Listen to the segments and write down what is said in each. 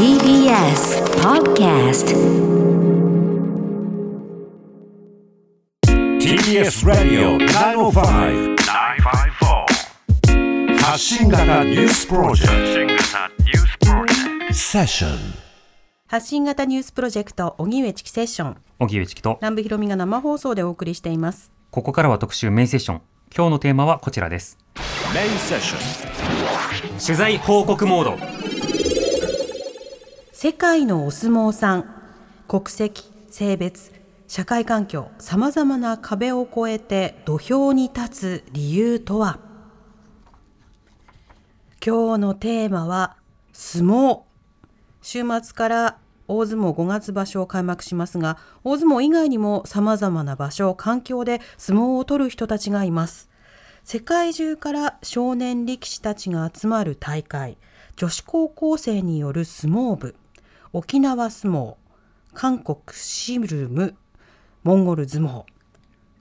TBS Podcast TBS ラディオ905-954発信型ニュースプロジェクト。セッション発信型ニュースプロジェクト荻上チキセッション。荻上チキと。南部ひろみが生放送でお送りしています。ここからは特集メインセッション。今日のテーマはこちらです。メインセッション。取材報告モード世界のお相撲さん。国籍性別社会環境さまざまな壁を越えて土俵に立つ理由とは？今日のテーマは相撲。週末から大相撲5月場所を開幕しますが大相撲以外にもさまざまな場所環境で相撲を取る人たちがいます。世界中から少年力士たちが集まる大会女子高校生による相撲部。沖縄相撲韓国シルムモンゴル相撲。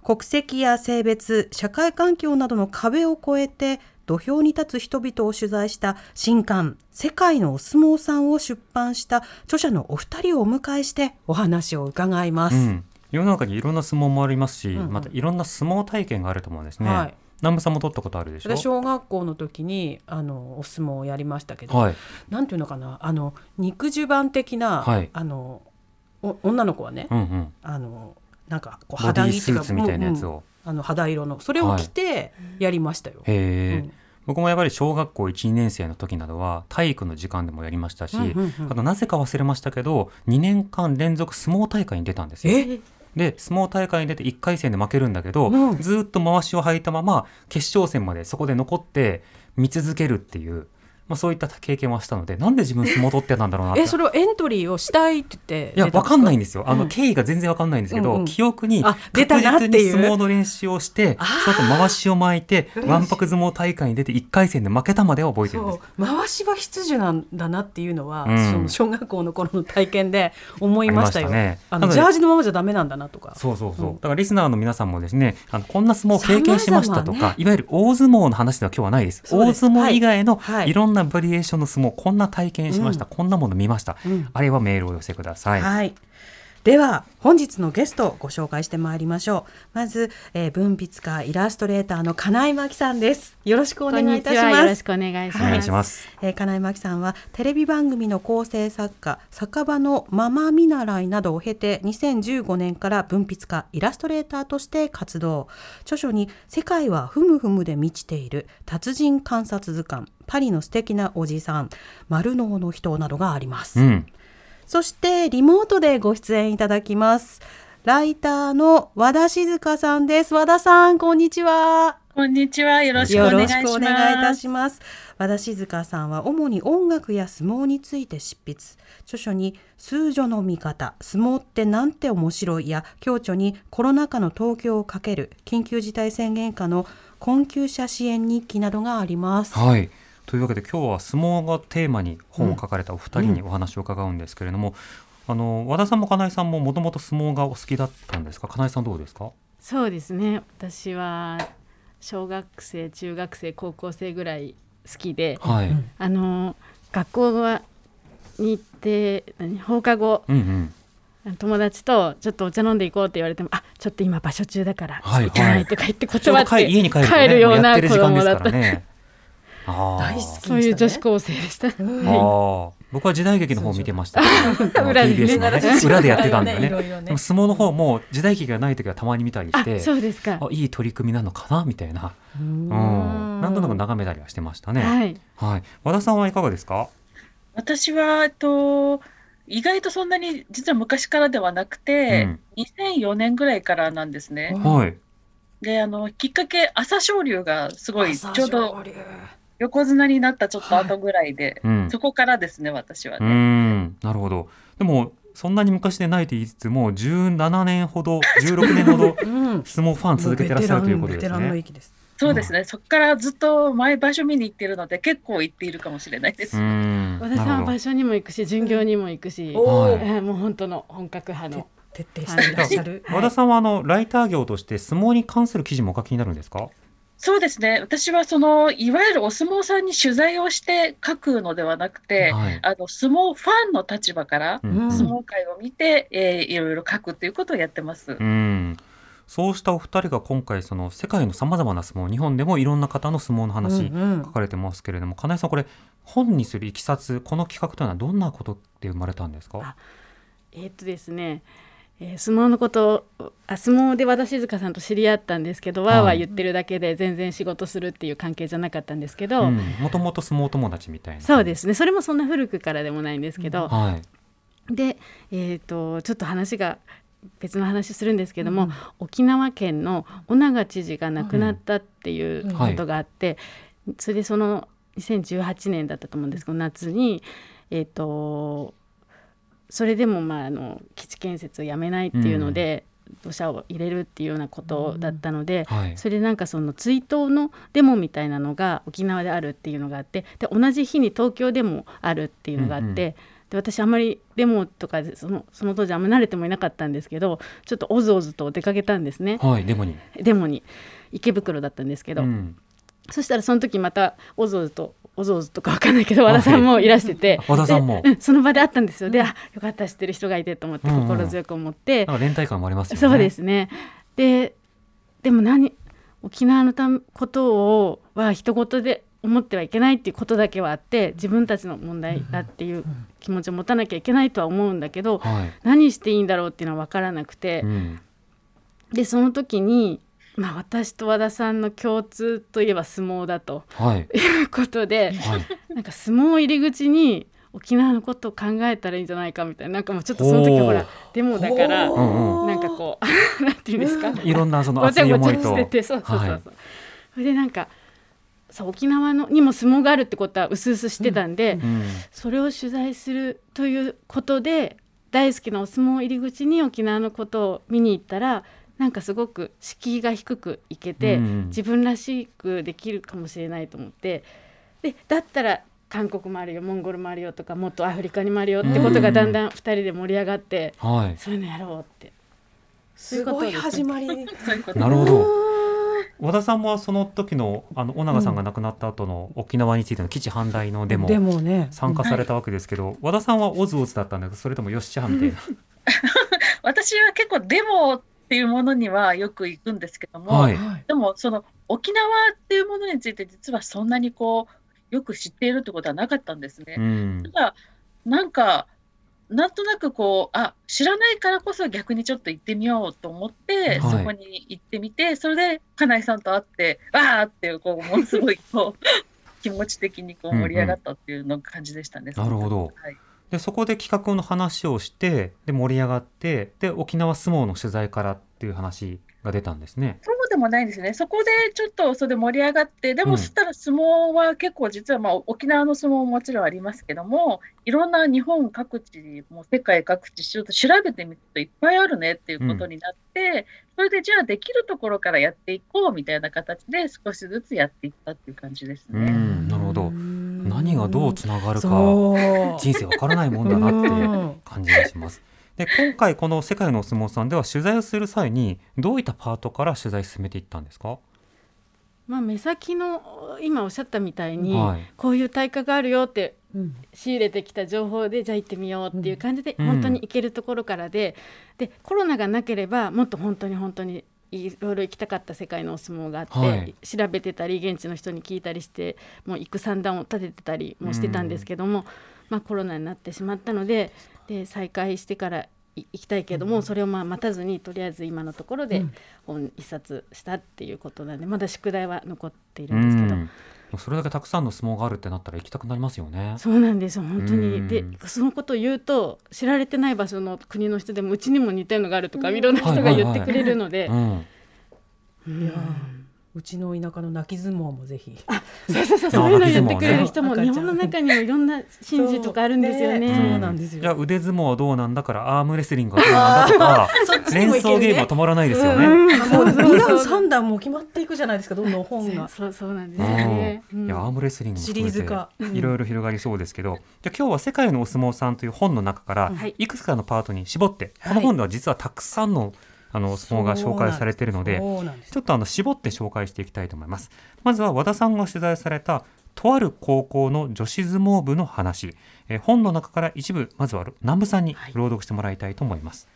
国籍や性別社会環境などの壁を越えて土俵に立つ人々を取材した新刊「世界のお相撲さん」を出版した著者のお二人をお迎えしてお話を伺います。うん。世の中にいろんな相撲もありますし、うんうん。またいろんな相撲体験があると思うんですね、はい南部さんも取ったことあるでしょ？私小学校の時にあのお相撲をやりましたけど、はい。なんていうのかなあの肉襦袢的な、はい。あのお女の子はね、うんうん。あのなんかこうボディー着スーツみたいなやつうんうん。を、あの肌色の。それを着てやりましたよ。へえ、うん。僕もやっぱり小学校1年生の時などは体育の時間でもやりましたし、うんうんうん。あとなぜか忘れましたけど2年間連続相撲大会に出たんですよ。え？で相撲大会に出て1回戦で負けるんだけど、うん。ずーっと回しを履いたまま決勝戦までそこで残って見続けるっていう、まあ、そういった経験はしたのでなんで自分相撲取ってたんだろうなってえそれをエントリーをしたいって言っていやわかんないんでですよ。あの、うん。経緯が全然わかんないんですけど、うんうん記憶にあ出た確なっていう。実に相撲の練習をしてその後回しを巻いてわんぱく相撲大会に出て1回戦で負けたまでは覚えてるんですそう。回しは必需なんだなっていうのは、うん。その小学校の頃の体験で思いましたよ。ね。あなのジャージのままじゃダメなんだなとか。そうそうそう、うん。だからリスナーの皆さんもですねあのこんな相撲を経験しましたとか、ね。いわゆる大相撲の話では今日はないです。そうです。大相撲以外のいろんなバリエーションの相撲こんな体験しました、うん。こんなもの見ました、うん。あれはメールをお寄せください、はい。では本日のゲストをご紹介してまいりましょう。まず、えー文筆家イラストレーターの金井真紀さんです。よろしくおこ願いいんにちは。よたします。ろしくお願いしおます。願いえー金井真紀さんはテレビ番組の構成作家酒場のママ見習いなどを経て2015年から文筆家イラストレーターとして活動著書に「世界はふむふむで満ちている達人観察図鑑パリの素敵なおじさん丸脳の人」などがあります。うんそしてリモートでご出演いただきます。ライターの和田静香さんです。和田さん、こんにちは。こんにちは。よろしくおよ願いします。ろしくお願いいたします。和田静香さんは主に音楽や相撲について執筆。著書に数女の見方、相撲ってなんて面白いや、共著にコロナ禍の東京をかける緊急事態宣言下の困窮者支援日記などがあります。はいというわけで今日は相撲がテーマに本を書かれたお二人にお話を伺うんですけれども、あの和田さんも金井さんももともと相撲がお好きだったんですか？金井さんどうですか？そうですね。私は小学生、中学生、高校生ぐらい好きで、はい、うん。あの学校はに行って何放課後うん友達とちょっとお茶飲んでいこうって言われてもあちょっと今場所中だからはい行けないとか言って断って家に帰るような子時間ですか供だった、らね大好きそういう女子高生でした。あー。僕は時代劇の方を見てました 裏でね。TBS のね裏でやってたんだよね。いろいろね。でも相撲の方も時代劇がない時はたまに見たりしあてそうですか。あ。いい取り組みなのかなみたいな、ううん。ん、何となく眺めたりはしてましたね。はい。はい、和田さんはいかがですか？私は、えっと、意外とそんなに実は昔からではなくて、2004年ぐらいからなんですね。うんはい。で、あの、きっかけ、朝青龍がすごい、ち朝ょうど横綱になったちょっと後ぐらいで、うん。そこからですね、私はうね。ん、なるほど。でもそんなに昔でないと言いつつも17年ほど16年ほど うん相撲ファン続けてらっしゃるということですね。そうですね、そこからずっと前場所見に行ってるので、結構行っているかもしれないです。うん。和田さんは場所にも行くし巡業にも行くし、はいえーもう本当の本格派の。徹底していらっしゃる。和田さんはあのライター業として相撲に関する記事もお書きになるんですか？そうですね。私はそのいわゆるお相撲さんに取材をして書くのではなくて、はい。あの相撲ファンの立場からうん。うん相撲界を見て、えーいろいろ書くということをやってます。うん。そうしたお二人が今回その世界のさまざまな相撲日本でもいろんな方の相撲の話うんうん。書かれてますけれども、金井さんこれ本にするいきさつこの企画というのはどんなことで生まれたんですか？あえーっとですね、えー相撲のことあ相撲で和田静香さんと知り合ったんですけど、わーわー言ってるだけで全然仕事するっていう関係じゃなかったんですけど、もともと相撲友達みたいな。そうですね。それもそんな古くからでもないんですけど、はい。で、えー、とちょっと話が別の話するんですけども、うん。沖縄県の尾長知事が亡くなったっていううん。ことがあって、それでその2018年だったと思うんですけど夏に、えー、とそれでもまああの基地建設をやめないっていうので、土砂を入れるっていうようなことだったので、はい。それでなんかその追悼のデモみたいなのが沖縄であるっていうのがあってで同じ日に東京でもあるっていうのがあって、うんうん。で私あんまりデモとかでそのその当時あんま慣れてもいなかったんですけどちょっとおずおずと出かけたんですね。はいデモに、デモに。池袋だったんですけど、うんそしたらその時またおずおずとおずおずとかわかんないけど和田さんもいらしてて、和田さんも。でうんその場で会ったんですよ。であよかった知ってる人がいてと思ってうんうん心強く思って、なんか連帯感もありますよね。そうですね。で、でも何沖縄のたんことをは一言で思ってはいけないっていうことだけはあって自分たちの問題だっていう気持ちを持たなきゃいけないとは思うんだけど、はい、何していいんだろうっていうのは分からなくて。う、ん。でその時に、まあ、私と和田さんの共通といえば相撲だと。はい。いうことではい。なんか相撲を入り口に沖縄のことを考えたらいいんじゃないかみたいな。なんかもうちょっとその時ほらデモだからう。んうん。なんかこう なんていうんですか。いろんなその熱ごちゃごちい思いとててそうそうそうそう、はい。それでなんかそう沖縄のにも相撲があるってことはうすうす知ってたんで、うん。それを取材するということで大好きなお相撲入り口に沖縄のことを見に行ったらなんかすごく敷居が低くいけて、うん自分らしくできるかもしれないと思って。でだったら韓国もあるよモンゴルもあるよとかもっとアフリカにもあるよってことがだんだん2人で盛り上がって、はい。そういうのやろうって。すごい始まり。そういうこと なるほど。和田さんもその時のあの尾長さんが亡くなった後の沖縄についての基地反対のデモでもね。参加されたわけですけど、和田さんはオズオズだったんだけどそれともよっしゃみたいな、私は結構デモっていうものにはよく行くんですけども、はい。はいでもその沖縄っていうものについて実はそんなにこうよく知っているってことはなかったんですね。うん。ただなんかなんとなくこうあ知らないからこそ逆にちょっと行ってみようと思って、はい。そこに行ってみてそれで金井さんと会ってわーっていうこうものすごいこう 気持ち的にこう盛り上がったっていうの感じでしたね。なるほど。はいでそこで企画の話をしてで盛り上がってで沖縄相撲の取材からっていう話が出たんですね。そうでもないんですね。そこでちょっとそれで盛り上がって、でうんもそしたら相撲は結構実はまあ沖縄の相撲ももちろんありますけども、いろんな日本各地、もう世界各地ちょっと調べてみるといっぱいあるねっていうことになって、それでじゃあできるところからやっていこうみたいな形で少しずつやっていったっていう感じですうね。んなるほど何がどうつながるか人生わからないもんだなってうん。感じがします。で今回この「世界のお相撲さん」では取材をする際にどういったパートから取材進めていったんですか、まあ、目先の今おっしゃったみたいに、はい。こういう大会があるよってうん。仕入れてきた情報でじゃあ行ってみようっていう感じで、うん。本当に行けるところからででコロナがなければもっと本当に本当にいろいろ行きたかった世界のお相撲があって、はい。調べてたり現地の人に聞いたりしてもう行く算段を立ててたりもしてたんですけども、まあ、コロナになってしまったのでで再開してからい行きたいけども、それをまあ待たずにとりあえず今のところでうん。本一冊したっていうことなんでまだ宿題は残っているうんですけど。んそれだけたくさんの相撲があるってなったら行きたくなりますよね。そうなんですよ本当うん。にでそのことを言うと知られてない場所の国の人でもうちにも似たようのがあるとかいろんな人が言ってくれるので。いやうちの田舎の泣き相撲もぜひ。そうそうそうそういうの言ってくれる人も日本の中にもいろんな神事とかあるんですよね。そう。そうなんですよ。じゃあ腕相撲はどうなんだからアームレスリングはどうなんだとか 連想ゲームは止まらないですよね。うんもうそうそう二段そう三段も決まっていくじゃないですか。どんどん本が。そうそうなんですよね。うん。いやアームレスリングも含めシリーズ化。ていろいろ広がりそうですけど、じゃあ今日は「世界のお相撲さん」という本の中からはい。いくつかのパートに絞って、はい。この本では実はたくさんのあの相撲が紹介されているのでちょっとあの絞って紹介していきたいと思います。まずは和田さんが取材されたとある高校の女子相撲部の話、えー本の中から一部まずは南部さんに朗読してもらいたいと思います、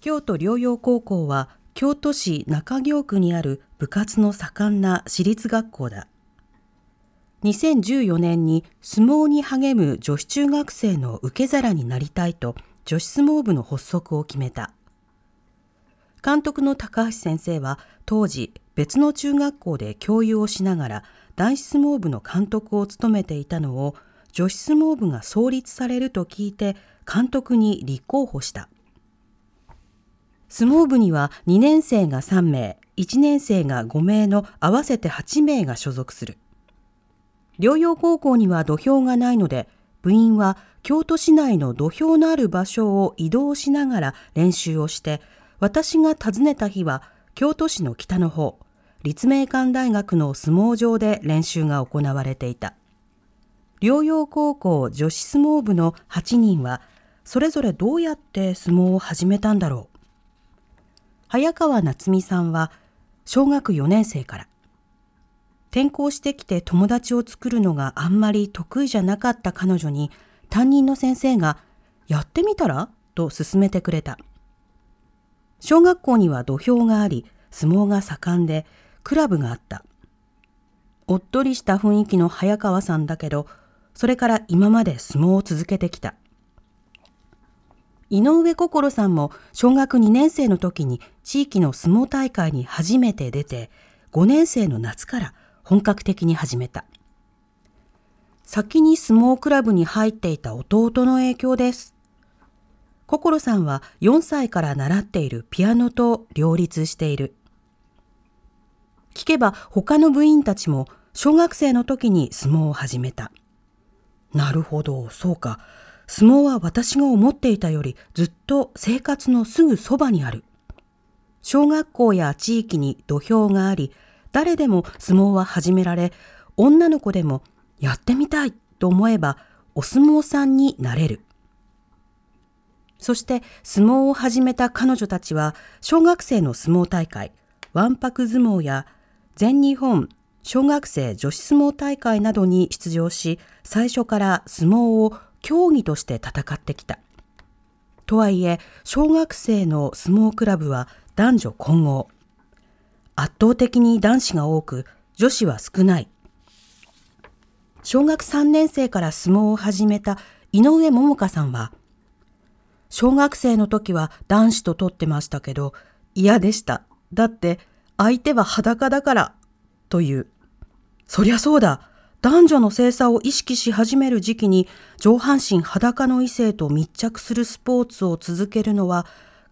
京都療養高校は京都市中京区にある部活の盛んな私立学校だ。2014年に相撲に励む女子中学生の受け皿になりたいと女子相撲部の発足を決めた監督の高橋先生は当時別の中学校で教諭をしながら男子相撲部の監督を務めていたのを女子相撲部が創立されると聞いて監督に立候補した相撲部には2年生が3名、1年生が5名の合わせて8名が所属する。療養高校には土俵がないので、部員は京都市内の土俵のある場所を移動しながら練習をして、私が訪ねた日は京都市の北の方、立命館大学の相撲場で練習が行われていた。療養高校女子相撲部の8人は、それぞれどうやって相撲を始めたんだろう。早川夏美さんは小学4年生から転校してきて友達を作るのがあんまり得意じゃなかった彼女に担任の先生がやってみたら？と勧めてくれた小学校には土俵があり相撲が盛んでクラブがあった。おっとりした雰囲気の早川さんだけどそれから今まで相撲を続けてきた。井上心さんも小学2年生の時に地域の相撲大会に初めて出て5年生の夏から本格的に始めた。先に相撲クラブに入っていた弟の影響です。心さんは4歳から習っているピアノと両立している聞けば他の部員たちも小学生の時に相撲を始めたなるほどそうか相撲は私が思っていたよりずっと生活のすぐそばにある。小学校や地域に土俵があり、誰でも相撲は始められ、女の子でもやってみたいと思えばお相撲さんになれる。そして相撲を始めた彼女たちは小学生の相撲大会、わんぱく相撲や全日本小学生女子相撲大会などに出場し、最初から相撲を競技として戦ってきた。とはいえ、小学生の相撲クラブは男女混合。圧倒的に男子が多く、女子は少ない。小学3年生から相撲を始めた井上桃香さんは、小学生の時は男子と取ってましたけど、嫌でした。だって、相手は裸だから、という。そりゃそうだ。男女の性差を意識し始める時期に上半身裸の異性と密着するスポーツを続けるのは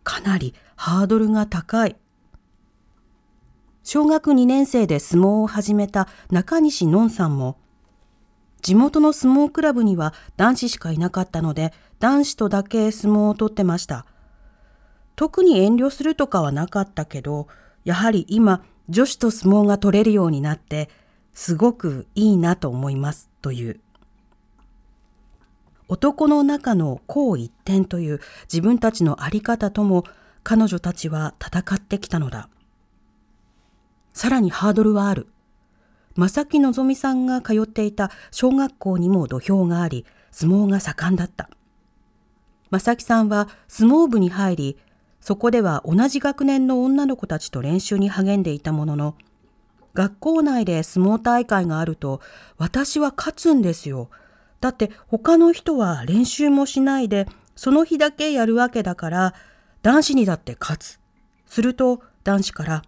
かなりハードルが高い。小学2年生で相撲を始めた中西のんさんも地元の相撲クラブには男子しかいなかったので男子とだけ相撲を取ってました。特に遠慮するとかはなかったけどやはり今女子と相撲が取れるようになってすごくいいなと思いますという。男の中のこう一点という自分たちのあり方とも彼女たちは戦ってきたのだ。さらにハードルはある。正木のぞみさんが通っていた小学校にも土俵があり、相撲が盛んだった。正木さんは相撲部に入り、そこでは同じ学年の女の子たちと練習に励んでいたものの、学校内で相撲大会があると私は勝つんですよ。だって他の人は練習もしないでその日だけやるわけだから男子にだって勝つ。すると男子から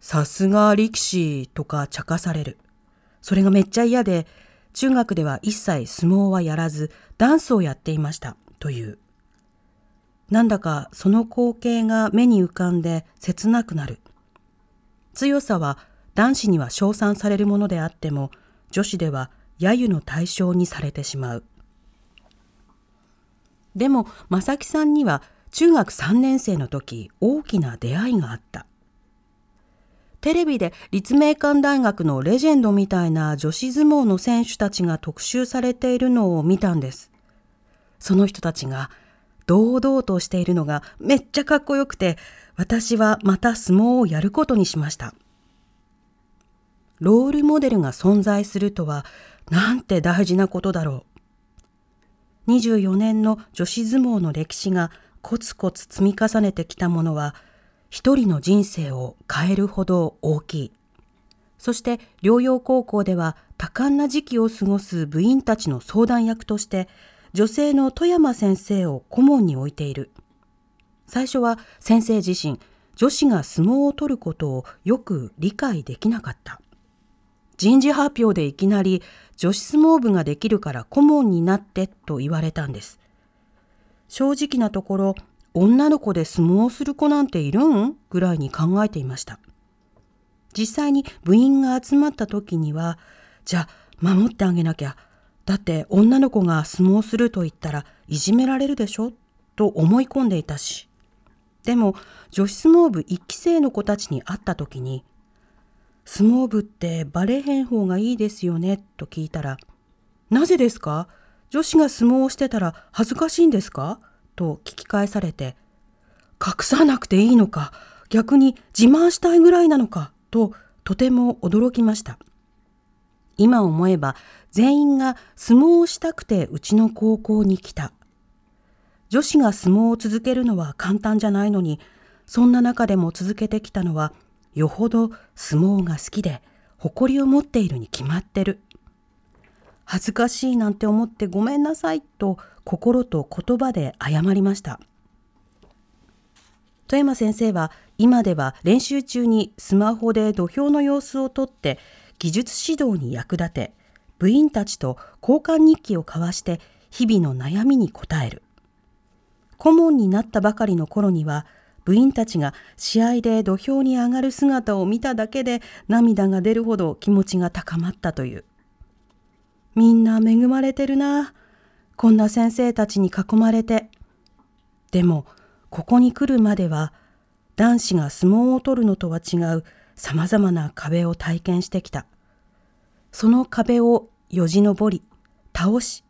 さすが力士とか茶化される。それがめっちゃ嫌で中学では一切相撲はやらずダンスをやっていましたという。なんだかその光景が目に浮かんで切なくなる。強さは男子には称賛されるものであっても女子では揶揄の対象にされてしまう。でも正木さんには中学3年生の時大きな出会いがあった。テレビで立命館大学のレジェンドみたいな女子相撲の選手たちが特集されているのを見たんです。その人たちが堂々としているのがめっちゃかっこよくて、私はまた相撲をやることにしました。ロールモデルが存在するとは、なんて大事なことだろう。24年の女子相撲の歴史がコツコツ積み重ねてきたものは、一人の人生を変えるほど大きい。そして療養高校では多感な時期を過ごす部員たちの相談役として女性の富山先生を顧問に置いている。最初は先生自身女子が相撲を取ることをよく理解できなかった。人事発表でいきなり女子相撲部ができるから顧問になってと言われたんです。正直なところ女の子で相撲をする子なんているん？ぐらいに考えていました。実際に部員が集まった時には、じゃあ守ってあげなきゃ。だって女の子が相撲すると言ったらいじめられるでしょ？と思い込んでいたし。でも女子相撲部1期生の子たちに会った時に、相撲部ってバレへん方がいいですよね？と聞いたら、なぜですか？女子が相撲をしてたら恥ずかしいんですか？と聞き返されて、隠さなくていいのか、逆に自慢したいぐらいなのか、ととても驚きました。今思えば全員が相撲をしたくてうちの高校に来た。女子が相撲を続けるのは簡単じゃないのに、そんな中でも続けてきたのは、よほど相撲が好きで誇りを持っているに決まってる。恥ずかしいなんて思ってごめんなさいと心と言葉で謝りました。富山先生は今では練習中にスマホで土俵の様子を撮って技術指導に役立て部員たちと交換日記を交わして日々の悩みに答える。顧問になったばかりの頃には部員たちが試合で土俵に上がる姿を見ただけで涙が出るほど気持ちが高まったという。みんな恵まれてるなこんな先生たちに囲まれて。でもここに来るまでは男子が相撲を取るのとは違うさまざまな壁を体験してきた。その壁をよじ登り、倒し、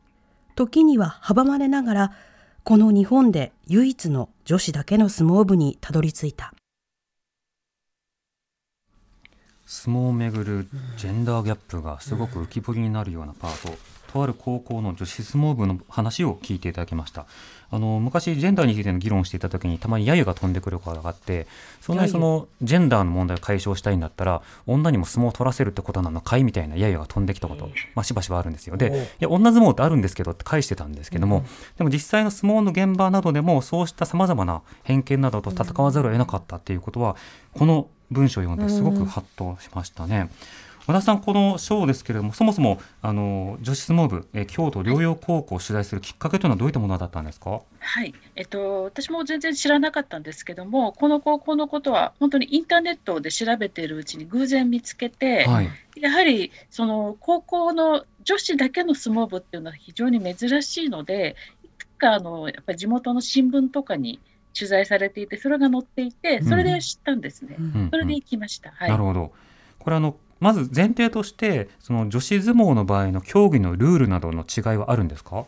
時には阻まれながら、この日本で唯一の女子だけの相撲部にたどり着いた。相撲をめぐるジェンダーギャップがすごく浮き彫りになるようなパート、とある高校の女子相撲部の話を聞いていただきました。あの昔ジェンダーについての議論をしていた時にたまに揶揄が飛んでくることがあってそんなにそのジェンダーの問題を解消したいんだったら女にも相撲を取らせるってことなのかいみたいな揶揄が飛んできたこと、まあ、しばしばあるんですよ。でいや女相撲ってあるんですけどって返してたんですけども、でも実際の相撲の現場などでもそうしたさまざまな偏見などと戦わざるを得なかったっていうことはこの文章を読ん。ですごくハッとしましたね。和田さん、この賞ですけれども、そもそもあの女子相撲部、え京都療養高校を取材するきっかけというのはどういったものだったんですか？はい、えっと、私も全然知らなかったんですけども、この高校のことは本当にインターネットで調べているうちに偶然見つけて、はい、やはりその高校の女子だけの相撲部っていうのは非常に珍しいので、いくつかあのやっぱり地元の新聞とかに取材されていて、それが載っていて、それで知ったんですね。うん、それで行きました。はい、なるほど。これあのまず前提としてその女子相撲の場合の競技のルールなどの違いはあるんですか？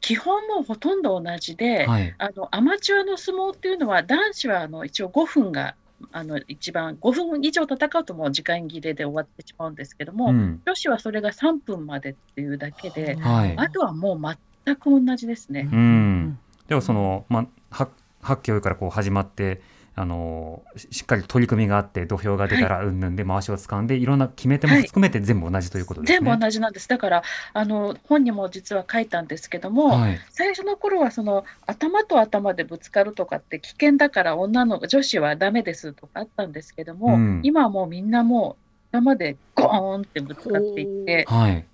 基本もほとんど同じで、はい、あのアマチュアの相撲っていうのは男子はあの一応5分があの一番5分以上戦うともう時間切れで終わってしまうんですけども、うん、女子はそれが3分までっていうだけで、はい、あとはもう全く同じですね。うん、ではその、まあ、発狂からこう始まってあのしっかり取り組みがあって土俵が出たらうんぬんで回しを掴んで、はい、いろんな決め手も含めて全部同じということですね。全部同じなんですだからあの本にも実は書いたんですけども、はい、最初の頃はその頭と頭でぶつかるとかって危険だから女の女子はダメですとかあったんですけども、うん、今はもうみんなもう頭でゴーンってぶつかっていって。はい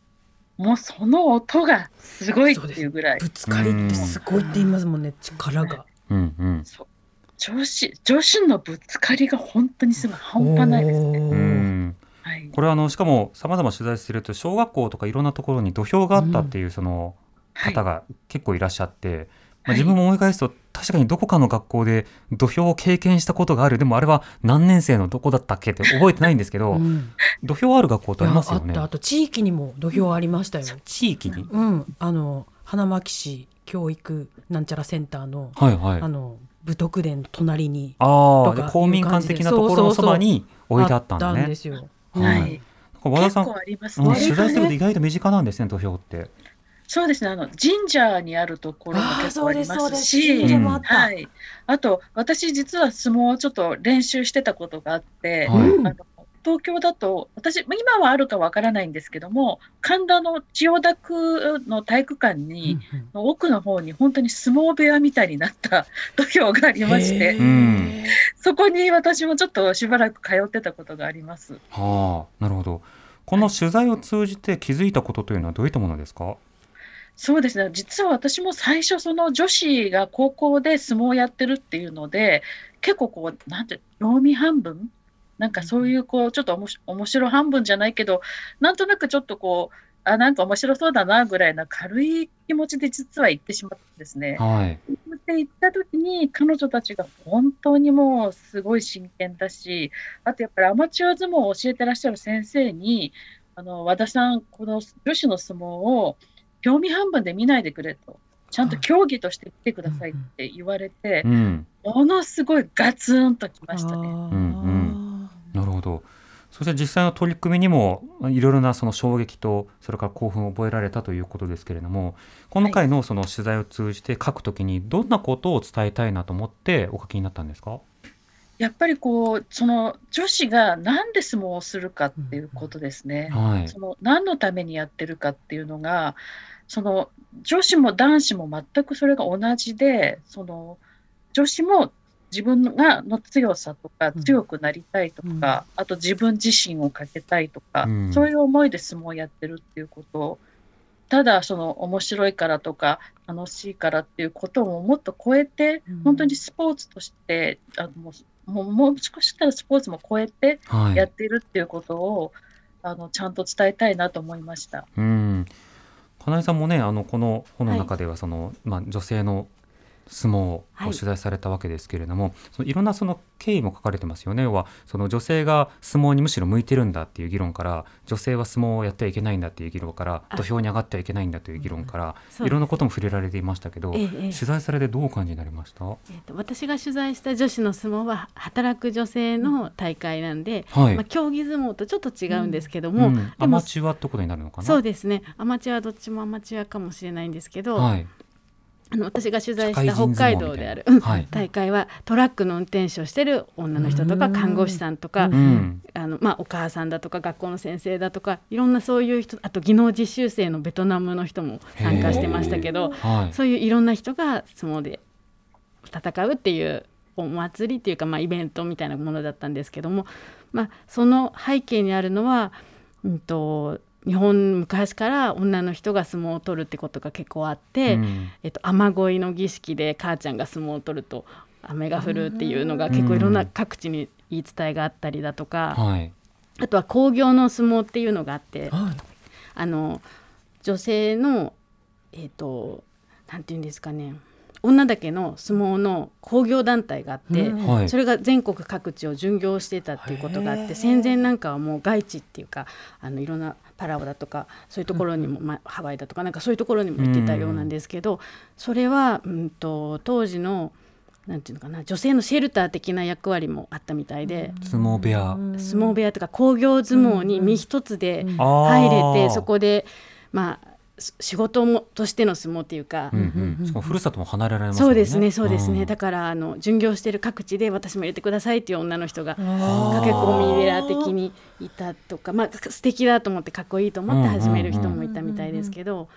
もうその音がすごいっていうぐらい。ぶつかりってすごいって言いますもんね、力が。うんうん。そう女子女子のぶつかりが本当にすごい半端ないですね。はい、これはあのしかもさまざま取材すると小学校とかいろんなところに土俵があったっていうその方が結構いらっしゃって、うんはい、まあ、自分も思い返すと確かにどこかの学校で土俵を経験したことがある。でもあれは何年生のどこだったっけって覚えてないんですけど、うん、土俵ある学校ってありますよね。あと地域にも土俵ありましたよ、地域に、うん、あの花巻市教育なんちゃらセンターの、はいはい。あの武徳殿の隣にあとかあ公民館的なところのそばに置いてあったんだねあったんですよ。ははいい。和田さん結構ありますうんね。取材すると意外と身近なんですね土俵ってそうですね。あの神社にあるところも結構ありまそうですし、あった。はい。あと私実は相撲をちょっと練習してたことがあって、はいうんあの東京だと私今はあるかわからないんですけども、神田の千代田区の体育館に、奥の方に本当に相撲部屋みたいになった 土俵がありまして、うん。そこに私もちょっとしばらく通ってたことがあります。はあなるほど。この取材を通じて気づいたことというのはどういったものですか？そうですね。実は私も最初、その女子が高校で相撲をやってるっていうので、結構こう、なんて、興味半分なんかそういう、こう、ちょっとおもし面白半分じゃないけど、なんとなくちょっとこう、あ、なんか面白そうだなぐらいな軽い気持ちで実は行ってしまったんですね。はい。で行った時に彼女たちが本当にもうすごい真剣だし、あとやっぱりアマチュア相撲を教えてらっしゃる先生に、あの和田さん、この女子の相撲を興味半分で見ないでくれと、ちゃんと競技として見てくださいって言われてう、ん。ものすごいガツンときましたね。うんなるほど。そして実際の取り組みにもいろいろなその衝撃とそれから興奮を覚えられたということですけれどもこの回のその取材を通じて書くときにどんなことを伝えたいなと思ってお書きになったんですか？やっぱりこう、その女子がなんで相撲をするかっていうことですね。はい。その何のためにやってるかっていうのが、その女子も男子も全くそれが同じで、その女子も自分がの強さとかうん。強くなりたいとか、うん。あと自分自身をかけたいとか、うん。そういう思いで相撲をやってるっていうこと。を、ただその面白いからとか楽しいからっていうことももっと超えて、うん。本当にスポーツとしてあのもうもう少ししたらスポーツも超えてはい。やっているっていうことを、あのちゃんと伝えたいなと思いました。うん。金井さんもねあのこの本の中ではその、まあ、女性の相撲をはい取材されたわけですけれども、そのいろんなその経緯も書かれてますよね。要はその女性が相撲にむしろ向いてるんだっていう議論から女性は相撲をやってはいけないんだっていう議論からあ。土俵に上がってはいけないんだという議論からそういろんなことも触れられていましたけど、ええええ。取材されてどうお感じになりました、えーと私が取材した女子の相撲は働く女性の大会なんで、はい。まあ、競技相撲とちょっと違うんですけども、うん。もマチュアってことになるのかな？そうですね。アマチュアどっちもアマチュアかもしれないんですけど、はいあの私が取材した北海道である、大会はトラックの運転手をしてる女の人とかうん看護師さんとか、あのまあ、お母さんだとか学校の先生だとかいろんなそういう人あと技能実習生のベトナムの人も参加してましたけどはい。そういういろんな人が相撲で戦うっていうお祭りっていうか、まあ、イベントみたいなものだったんですけども、まあ、その背景にあるのは、うん、と日本昔から女の人が相撲を取るってことが結構あって、うん。えっと、雨乞いの儀式で母ちゃんが相撲を取ると雨が降るっていうのが結構いろんな各地に言い伝えがあったりだとか、はい。あとは興行の相撲っていうのがあってはい。あの女性のえっ、となんていうんですかね女だけの相撲の興行団体があって、うん。はい。それが全国各地を巡業してたっていうことがあって戦前なんかはもう外地っていうかあのいろんなパラオだとかそういうところにも、まあ、ハワイだとかなんかそういうところにも行ってたようなんですけど、それは、うん、と当時のなんていうのかな女性のシェルター的な役割もあったみたいで、相撲部屋。相撲部屋とか興行相撲に身一つでうん。入れて、そこでまあす仕事もとしての相撲っていうか、うんうん、しかもふるさとも離れられますもんそうですねそうですね、ん。だからあの巡業してる各地で私も入れてくださいっていう女の人が駆け込み寺的にいたとかまあ素敵だと思ってかっこいいと思って始める人もいたみたいですけど、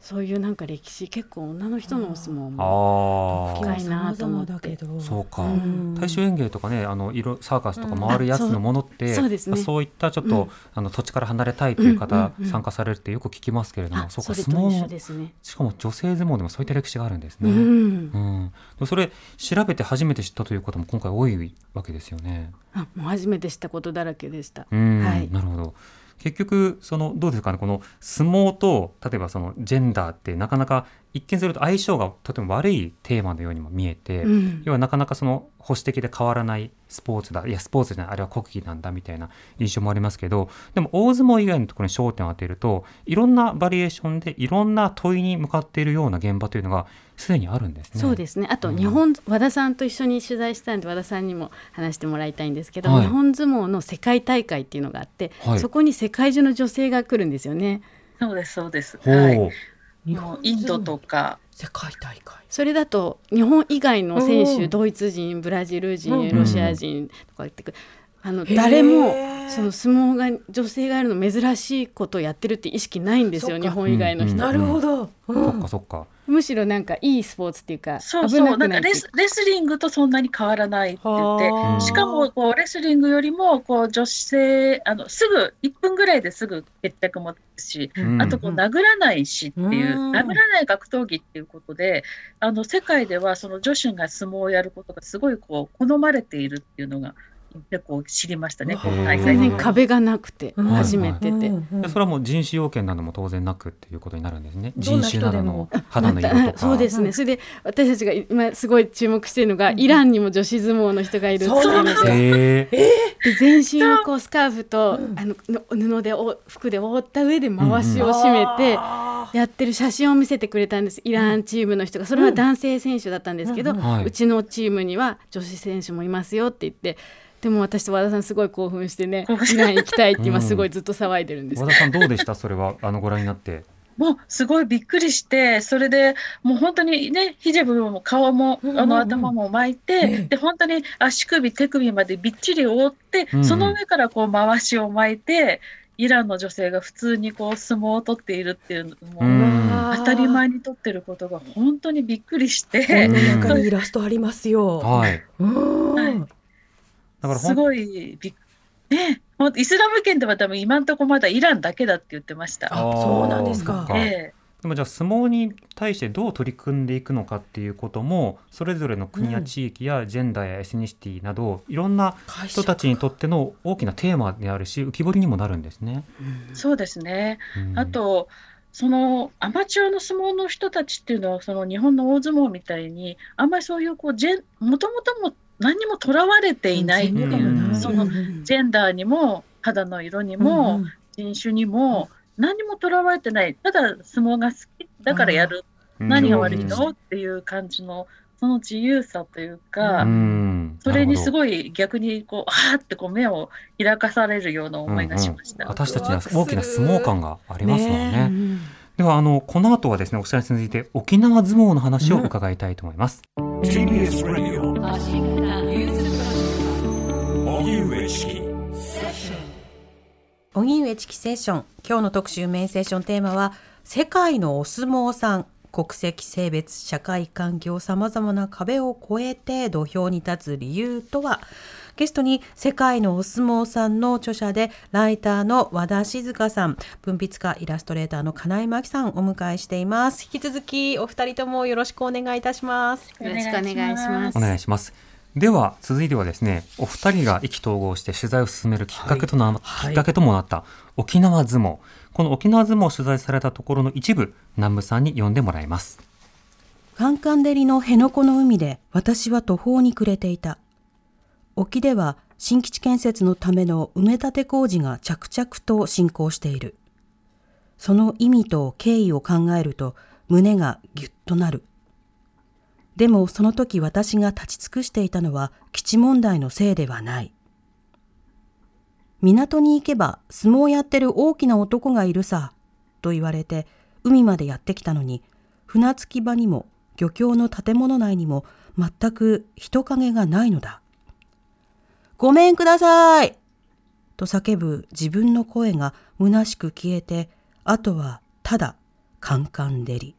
そういうなんか歴史結構女の人のお相撲もああ深いなと思って。様々だけどそうか、ん。大衆演芸とかねあの色サーカスとか回るやつのものって、うん。あそう。そうですね。まあそういったちょっと、うん。あの土地から離れたいという方、参加されるってよく聞きますけれども、あそうか相撲もですね。しかも女性相撲でもそういった歴史があるんですうね。ん。うん。でそれ調べて初めて知ったということも今回多いわけですよね。あもう初めて知ったことだらけでした。うん、はい。なるほど。結局そのどうですかね。この相撲と例えばそのジェンダーってなかなか一見すると相性がとても悪いテーマのようにも見えて、うん。要はなかなかその保守的で変わらないスポーツだいやスポーツじゃないあれは国技なんだみたいな印象もありますけどでも大相撲以外のところに焦点を当てるといろんなバリエーションでいろんな問いに向かっているような現場というのがすでにあるんですね。そうですねあとうん日本、和田さんと一緒に取材したんで和田さんにも話してもらいたいんですけど、はい日本相撲の世界大会っていうのがあって、はいそこに世界中の女性が来るんですよね。そうですそうです。はい。日もうインドとか世界大会。それだと日本以外の選手、うん。ドイツ人ブラジル人、うん。ロシア人とか言ってくる。あの誰もその相撲が女性がやるの珍しいことをやってるって意識ないんですよ日本以外の人、うん。なるほど、うそっんかそっか。むしろなんかいいスポーツっていうかそうそう危なくなんかレスレスリングとそんなに変わらないって言ってはあ。しかもこうレスリングよりもこう女性あのすぐ1分ぐらいですぐ決着もつくし、うん。あとこう殴らないしっていう、うん。殴らない格闘技っていうことであの世界ではその女子が相撲をやることがすごいこう好まれているっていうのが結構知りましたね、全で。然壁がなくてうん。初めてで。それはもう人種要件なども当然なくっていうことになるんですね。どん。な人種などの人でも肌の色とか。そうですね、それで私たちが今すごい注目しているのが、イランにも女子相撲の人がいるっていう。ので全身をこうスカーフと、うん。あのの布でお服で覆った上で回しを締めてあやってる写真を見せてくれたんです。イランチームの人が。それは男性選手だったんですけど、うちのチームには女子選手もいますよって言ってでも私と和田さんすごい興奮してねイラン行きたいって今すごいずっと騒いでるんです和田さんどうでした？それはあのご覧になって。もうすごいびっくりしてそれでもう本当にねヒジャブも顔もうん。うんうんあの頭も巻いて、ええで本当に足首手首までびっちり覆って、うん。うんその上からこう回しを巻いてイランの女性が普通にこう相撲を取っているっていうのも、うん。当たり前に取ってることが本当にびっくりしこて、の中にイラストありますよ。はい。うん。はいだからほんすごいびっねほんとイスラム圏では多分今んとこまだイランだけだって言ってました。あそうなんですか。ええ。でもじゃあ相撲に対してどう取り組んでいくのかっていうこともそれぞれの国や地域やジェンダーやエスニシティなど、いろんな人たちにとっての大きなテーマであるし浮き彫りにもなるんですね。そうですね。うん。あとそのアマチュアの相撲の人たちっていうのはその日本の大相撲みたいにあんまりそういうこうジェンもともとも何にもとらわれていないっていう、うんそのジェンダーにも肌の色にも、人種にも何にもとらわれてない。ただ相撲が好きだからやる。何が悪いの？っていう感じのその自由さというか、うん。それにすいごい逆にこうあーってこう目を開かされるような思いがしました。私たちには大きな相撲感がありますもんね。ねうんではあのこの後はですねお知らせについて沖縄相撲の話を伺いたいと思います。TBS Radio 荻上チキ荻上チキセッション。今日の特集メインセッションテーマは世界のお相撲さん。国籍性別社会環境さまざまな壁を越えて土俵に立つ理由とはゲストに世界のお相撲さんの著者でライターの和田静香さん文筆家イラストレーターの金井真紀さんをお迎えしています引き続きお二人ともよろしくお願いいたしますよろしくお願いしますお願いします。では続いてはですねお二人が意気投合して取材を進めるきっかけとな、はいきっかけともなった沖縄相撲この沖縄相撲を取材されたところの一部南部さんに読んでもらいます。カンカン照りの辺野古の海で私は途方に暮れていた。沖では新基地建設のための埋め立て工事が着々と進行している。その意味と経緯を考えると胸がぎゅっとなる。でもその時私が立ち尽くしていたのは基地問題のせいではない。港に行けば相撲やってる大きな男がいるさ、と言われて海までやってきたのに船着き場にも漁協の建物内にも全く人影がないのだ。ごめんくださいと叫ぶ自分の声が虚しく消えて、あとはただカンカン照り。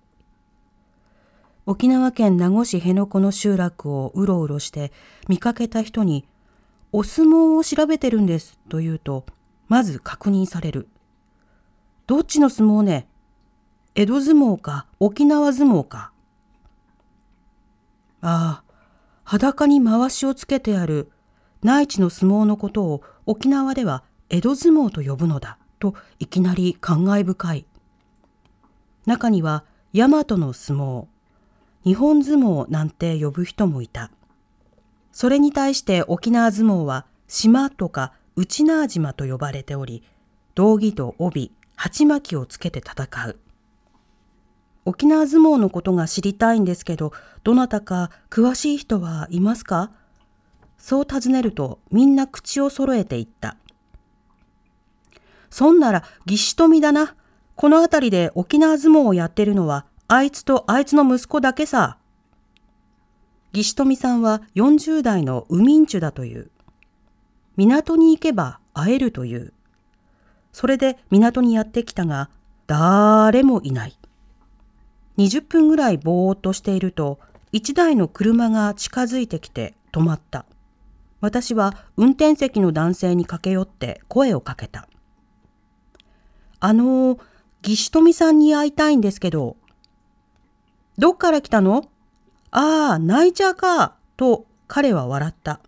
沖縄県名護市辺野古の集落をうろうろして見かけた人に「お相撲を調べてるんです」と言うとまず確認される。どっちの相撲ね？江戸相撲か沖縄相撲か。ああ、裸に回しをつけてある内地の相撲のことを沖縄では江戸相撲と呼ぶのだといきなり感慨深い。中には大和の相撲、日本相撲なんて呼ぶ人もいた。それに対して沖縄相撲は島とか内縄島と呼ばれており、道着と帯、鉢巻きをつけて戦う。沖縄相撲のことが知りたいんですけど、どなたか詳しい人はいますか？そう尋ねるとみんな口を揃えて言った。そんなら義士富だな。この辺りで沖縄相撲をやってるのはあいつとあいつの息子だけさ。義士富さんは40代のウミンチュだという。港に行けば会えるという。それで港にやってきたが、誰もいない。20分ぐらいぼーっとしていると、一台の車が近づいてきて止まった。私は運転席の男性に駆け寄って声をかけた。あの、義士富さんに会いたいんですけど。どっから来たの？ああ、ナイチャーか。と彼は笑った。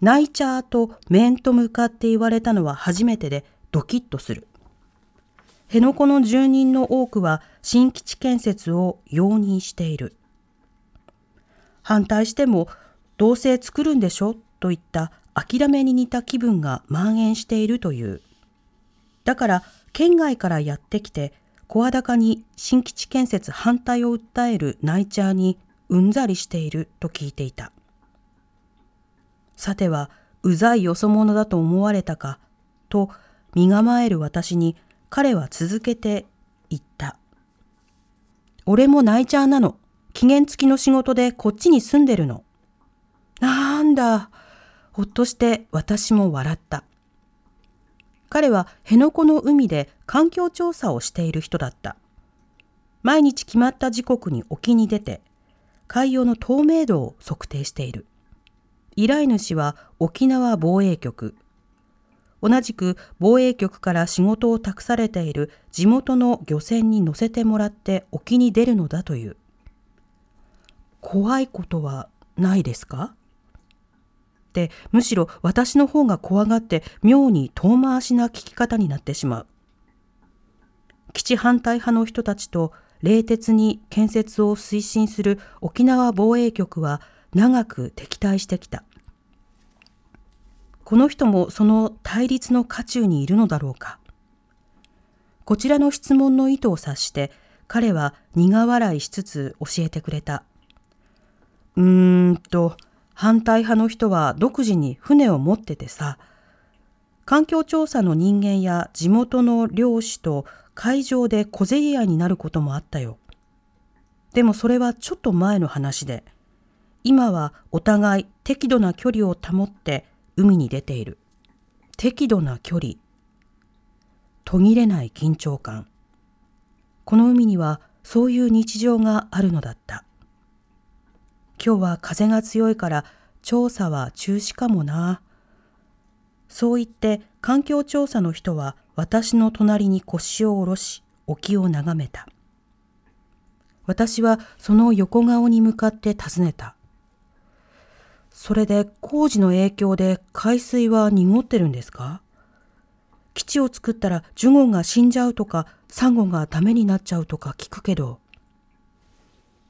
ナイチャーと面と向かって言われたのは初めてでドキッとする。辺野古の住人の多くは新基地建設を容認している。反対してもどうせ作るんでしょ？といった諦めに似た気分が蔓延しているという。だから県外からやってきて声高に新基地建設反対を訴えるナイチャーにうんざりしていると聞いていた。さてはうざいよそ者だと思われたか？と身構える私に彼は続けて言った。俺もナイチャーなの。期限付きの仕事でこっちに住んでるの。なんだ。ほっとして私も笑った。彼は辺野古の海で環境調査をしている人だった。毎日決まった時刻に沖に出て、海洋の透明度を測定している。依頼主は沖縄防衛局、同じく防衛局から仕事を託されている地元の漁船に乗せてもらって沖に出るのだという。怖いことはないですか？で、むしろ私の方が怖がって妙に遠回しな聞き方になってしまう。基地反対派の人たちと冷徹に建設を推進する沖縄防衛局は長く敵対してきた。この人もその対立の渦中にいるのだろうか。こちらの質問の意図を察して彼は苦笑いしつつ教えてくれた。うーんと、反対派の人は独自に船を持っててさ、環境調査の人間や地元の漁師と海上で小競り合いになることもあったよ。でもそれはちょっと前の話で、今はお互い適度な距離を保って海に出ている。適度な距離。途切れない緊張感。この海にはそういう日常があるのだった。今日は風が強いから調査は中止かもな。そう言って環境調査の人は私の隣に腰を下ろし沖を眺めた。私はその横顔に向かって尋ねた。それで工事の影響で海水は濁ってるんですか？基地を作ったらジュゴンが死んじゃうとかサンゴがダメになっちゃうとか聞くけど。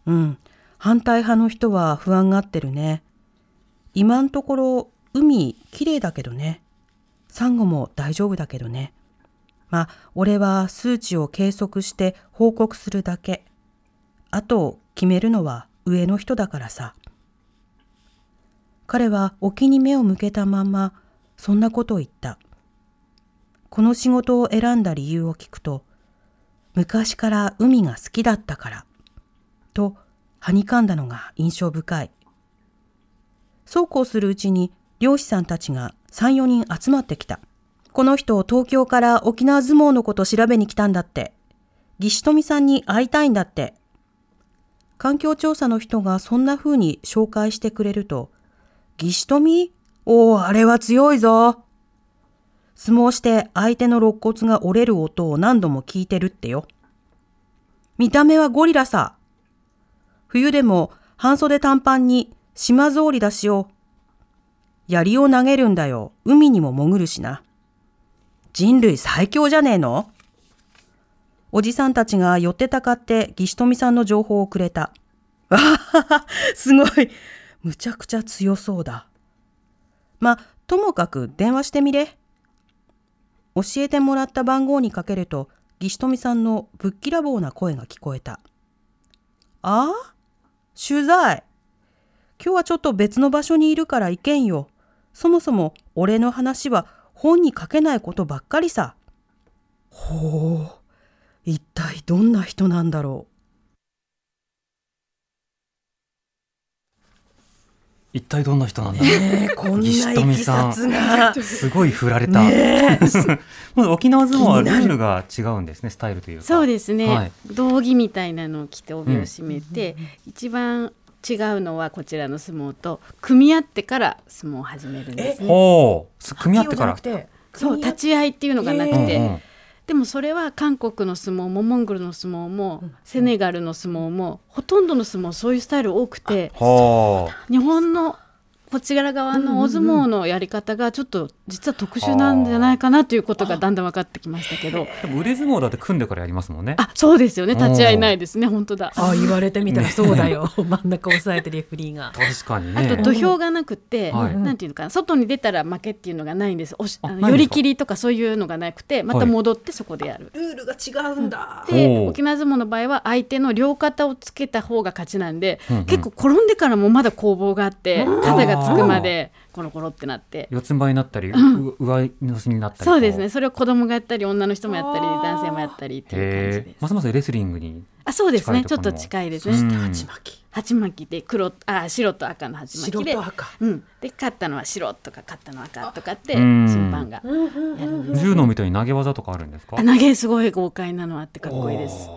うん、反対派の人は不安がってるね。今んところ海きれいだけどね。サンゴも大丈夫だけどね。まあ、俺は数値を計測して報告するだけ。あと決めるのは上の人だからさ。彼は沖に目を向けたまんまそんなことを言った。この仕事を選んだ理由を聞くと、昔から海が好きだったから、とはにかんだのが印象深い。そうこうするうちに漁師さんたちが3、4人集まってきた。この人を東京から沖縄相撲のこと調べに来たんだって。義士富さんに会いたいんだって。環境調査の人がそんな風に紹介してくれると、義士富？おお、あれは強いぞ。相撲して相手の肋骨が折れる音を何度も聞いてるってよ。見た目はゴリラさ。冬でも半袖短パンに島草履だしよ。槍を投げるんだよ。海にも潜るしな。人類最強じゃねえの？おじさんたちが寄ってたかって義士富さんの情報をくれた。わはは、すごい。むちゃくちゃ強そうだ。ま、ともかく電話してみれ。教えてもらった番号にかけると、岸富さんのぶっきらぼうな声が聞こえた。ああ？取材。今日はちょっと別の場所にいるから行けんよ。そもそも俺の話は本に書けないことばっかりさ。ほう、一体どんな人なんだろう一体どんな人なんだう。ねえ、こんな。すごい振られた。ね 沖縄相撲はルールが違うんですね、スタイルというか。そうですね、はい道着みたいなのを着て帯を締めて、一番違うのはこちらの相撲と組み合ってから相撲を始めるんですね。ほう、す組み合ってから。そう立ち合いっていうのがなくて、うんうんでもそれは韓国の相撲もモンゴルの相撲も、セネガルの相撲もほとんどの相撲そういうスタイル多くてはあ。日本のこちら側の大相撲のやり方がちょっと実は特殊なんじゃないかなということがだんだん分かってきましたけどでも腕相撲だって組んでからやりますもんね。あそうですよね立ち合いないですね本当だ。あ言われてみたらそうだよ。真ん中押さえてレフェリーが。確かにあとね。土俵がなくて、はいなんていうのかな外に出たら負けっていうのがないんですおしあの寄り切りとかそういうのがなくてまた戻ってそこでやる。ルールが違うんだ。でほう沖縄相撲の場合は相手の両肩をつけた方が勝ちなんで、うんうん結構転んでからもまだ攻防があって肩がつくまでコロコロってなって。四つん這いになったり、う上乗せになったり。そうですね。それを子供がやったり女の人もやったり男性もやったりっていう感じです。ますますレスリングに。あそうですねちょっと近いですうんね。鉢巻き。鉢巻きで黒あ白と赤の鉢巻きで白と赤。うん、で勝ったのは白とか勝ったのは赤とかってうん審判がやるんです。柔道みたいに投げ技とかあるんですか？あ。投げすごい豪快なのあってかっこいいです。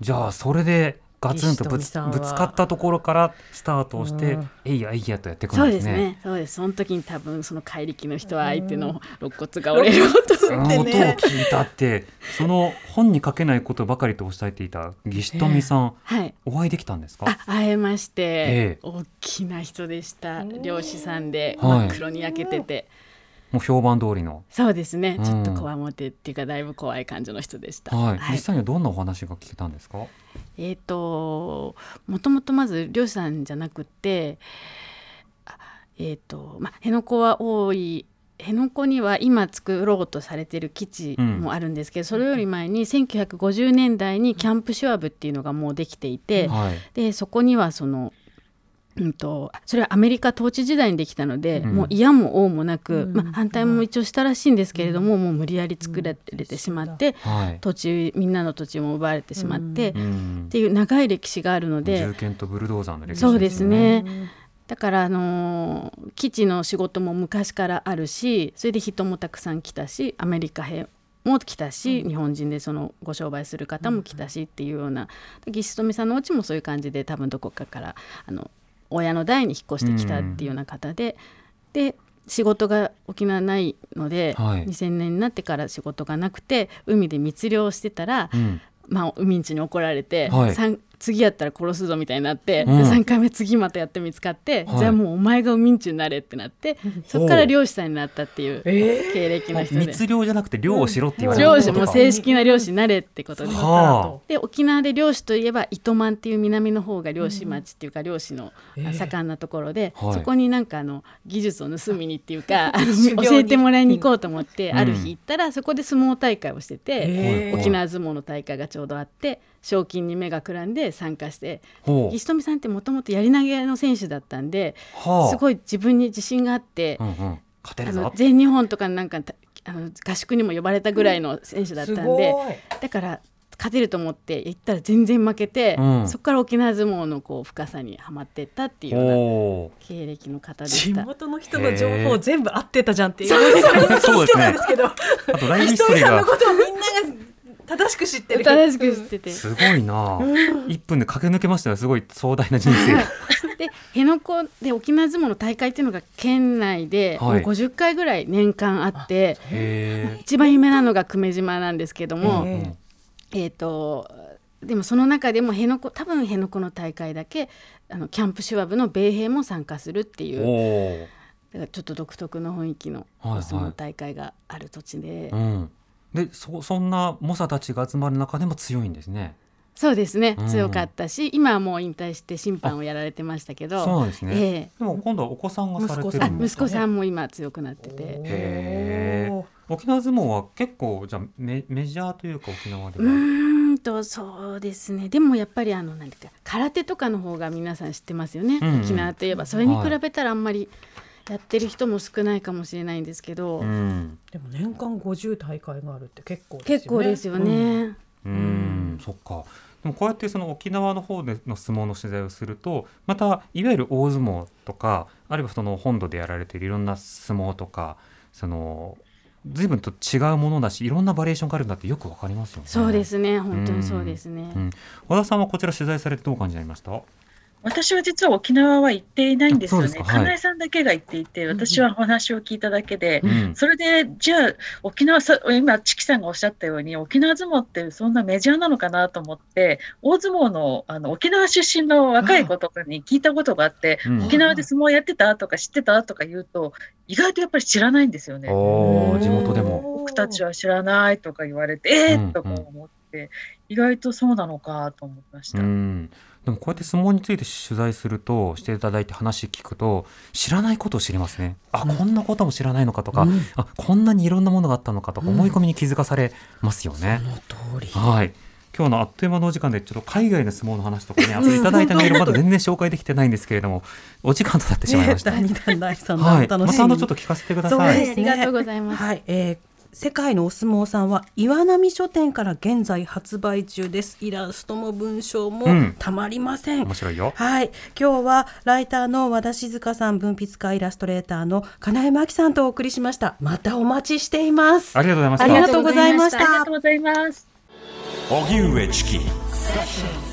じゃあそれでガツンとぶつかったところからスタートをして、うんえいやえいやとやっていくそんでね。うですすね。そうです。その時に多分その怪力の人は相手の肋骨が折れる音その音を聞いたって、その本に書けないことばかりとおっしゃっていた岸富さん、はい。お会いできたんですか？あ会えまして、ええ大きな人でした漁師さんではい真っ黒に焼けてて、もう評判通りの。そうですね、うんちょっとこわもてっていうかだいぶ怖い感じの人でした。はい。はい実際にはどんなお話が聞けたんですか？えっ、ともともとまず漁師さんじゃなくてあえっ、とまあ辺野古は多い辺野古には今作ろうとされてる基地もあるんですけど、それより前に1950年代にキャンプシュワブっていうのがもうできていて、はい。でそこにはその、うん、とそれはアメリカ統治時代にできたので、うん。もう嫌も王もなく、うん。まあ、反対も一応したらしいんですけれども、もう無理やり作られてしまって、はい。土地みんなの土地も奪われてしまって、っうん。ていう長い歴史があるので銃剣とブルドーザーの歴史そうですね。うん。だから、あのー基地の仕事も昔からあるしそれで人もたくさん来たしアメリカ兵も来たし、日本人でそのご商売する方も来たしっていうような岸富さんのお家もそういう感じで多分どこかからあの親の代に引っ越してきたっていうような方で、で仕事が沖縄ないので、はい2000年になってから仕事がなくて海で密漁してたら、うん。まあ、海んちに怒られて、はい三次やったら殺すぞみたいになって、うん。で3回目次またやって見つかって、はい。じゃあもうお前が海んちになれってなってそこから漁師さんになったっていうえ経歴の人で、密漁じゃなくて漁をしろって言われる。漁師も正式な漁師になれってことで。はで沖縄で漁師といえば糸満っていう南の方が漁師町っていうか漁師のええあ盛んなところで、はい。そこになんかあの技術を盗みにっていうか あの修行に。教えてもらいに行こうと思って、うん。ある日行ったらそこで相撲大会をしてて、えー沖縄相撲の大会がちょうどあって賞金に目がくらんで参加してほう。岸富さんってもともとやり投げの選手だったんで、はあ。すごい自分に自信があって、うんうん、勝てるぞ。あの全日本とかなんかあの合宿にも呼ばれたぐらいの選手だったんすで、ごい。だから勝てると思って行ったら全然負けて、うん。そこから沖縄相撲のこう深さにはまってったっていうようなお経歴の方で地した。元の人の情報全部合ってたじゃんっていう。ーそうですね。あとライブヒ人ストリーが。さんのことをみんなが正しく知ってる。正しく知ってて。すごいな。一分で駆け抜けましたよ。すごい壮大な人生。で辺野古で沖縄相撲の大会っていうのが県内でもうはい50回ぐらい年間あって、一番有名なのが久米島なんですけども、ええー、とでもその中でも辺野古多分辺野古の大会だけあのキャンプシュワブの米兵も参加するっていうおおだからちょっと独特の雰囲気のはいはい。お相撲大会がある土地で、うんでそそんな猛者たちが集まる中でも強いんですね。そうですね、うん。強かったし今はもう引退して審判をやられてましたけど。そうなんですね。ええ。でも今度はお子さんがされて息子さんあるんですか息子さんも今強くなってて。沖縄相撲は結構じゃあメメジャーというか沖縄でうは。ーんとそうですね。でもやっぱりあの何ていうか空手とかの方が皆さん知ってますよね、うんうん。沖縄といえば。それに比べたらあんまりやってる人も少ないかもしれないんですけど、うん。でも年間50大会があるって結構ですよね結構ですよね。うんうーん、そっか。でもこうやってその沖縄の方での相撲の取材をするとまたいわゆる大相撲とかあるいはその本土でやられているいろんな相撲とかその随分と違うものだしいろんなバリエーションがあるんだってよくわかりますよね。そうですね本当にそうですね。うん、和田さんはこちら取材されてどう感じになりました？私は実は沖縄は行っていないんですよね。あそうですかはい金井さんだけが行っていて、私はお話を聞いただけで、うんそれで、じゃあ、沖縄さ、今、チキさんがおっしゃったように、沖縄相撲ってそんなメジャーなのかなと思って、大相撲のあの沖縄出身の若い子とかに聞いたことがあって、うん沖縄で相撲やってたとか知ってたとか言うと、意外とやっぱり知らないんですよね。地元でも。僕たちは知らないとか言われて、えうんー、とか思って、意外とそうなのかと思いました。うん、でもこうやって相撲について取材するとしていただいて話聞くと知らないことを知りますね。あ、こんなことも知らないのかとか、うん。あこんなにいろんなものがあったのかとかうん。思い込みに気づかされますよね。その通り。はい。今日のあっという間のお時間でちょっと海外の相撲の話とかねあといただいたメールまだ全然紹介できてないんですけれどもお時間となってしまいました。ね、第2弾第3弾、はい、まお楽しみにたあのちょっと聞かせてください。そうですね。ありがとうございます。はい、えー世界のお相撲さんは岩波書店から現在発売中です。イラストも文章もうんたまりません。面白いよ。はい、今日はライターの和田静香さん、文筆家イラストレーターの金井真紀さんとお送りしました。またお待ちしています。ありがとうございました。ありがとうございましたありがとうございます。荻上チキ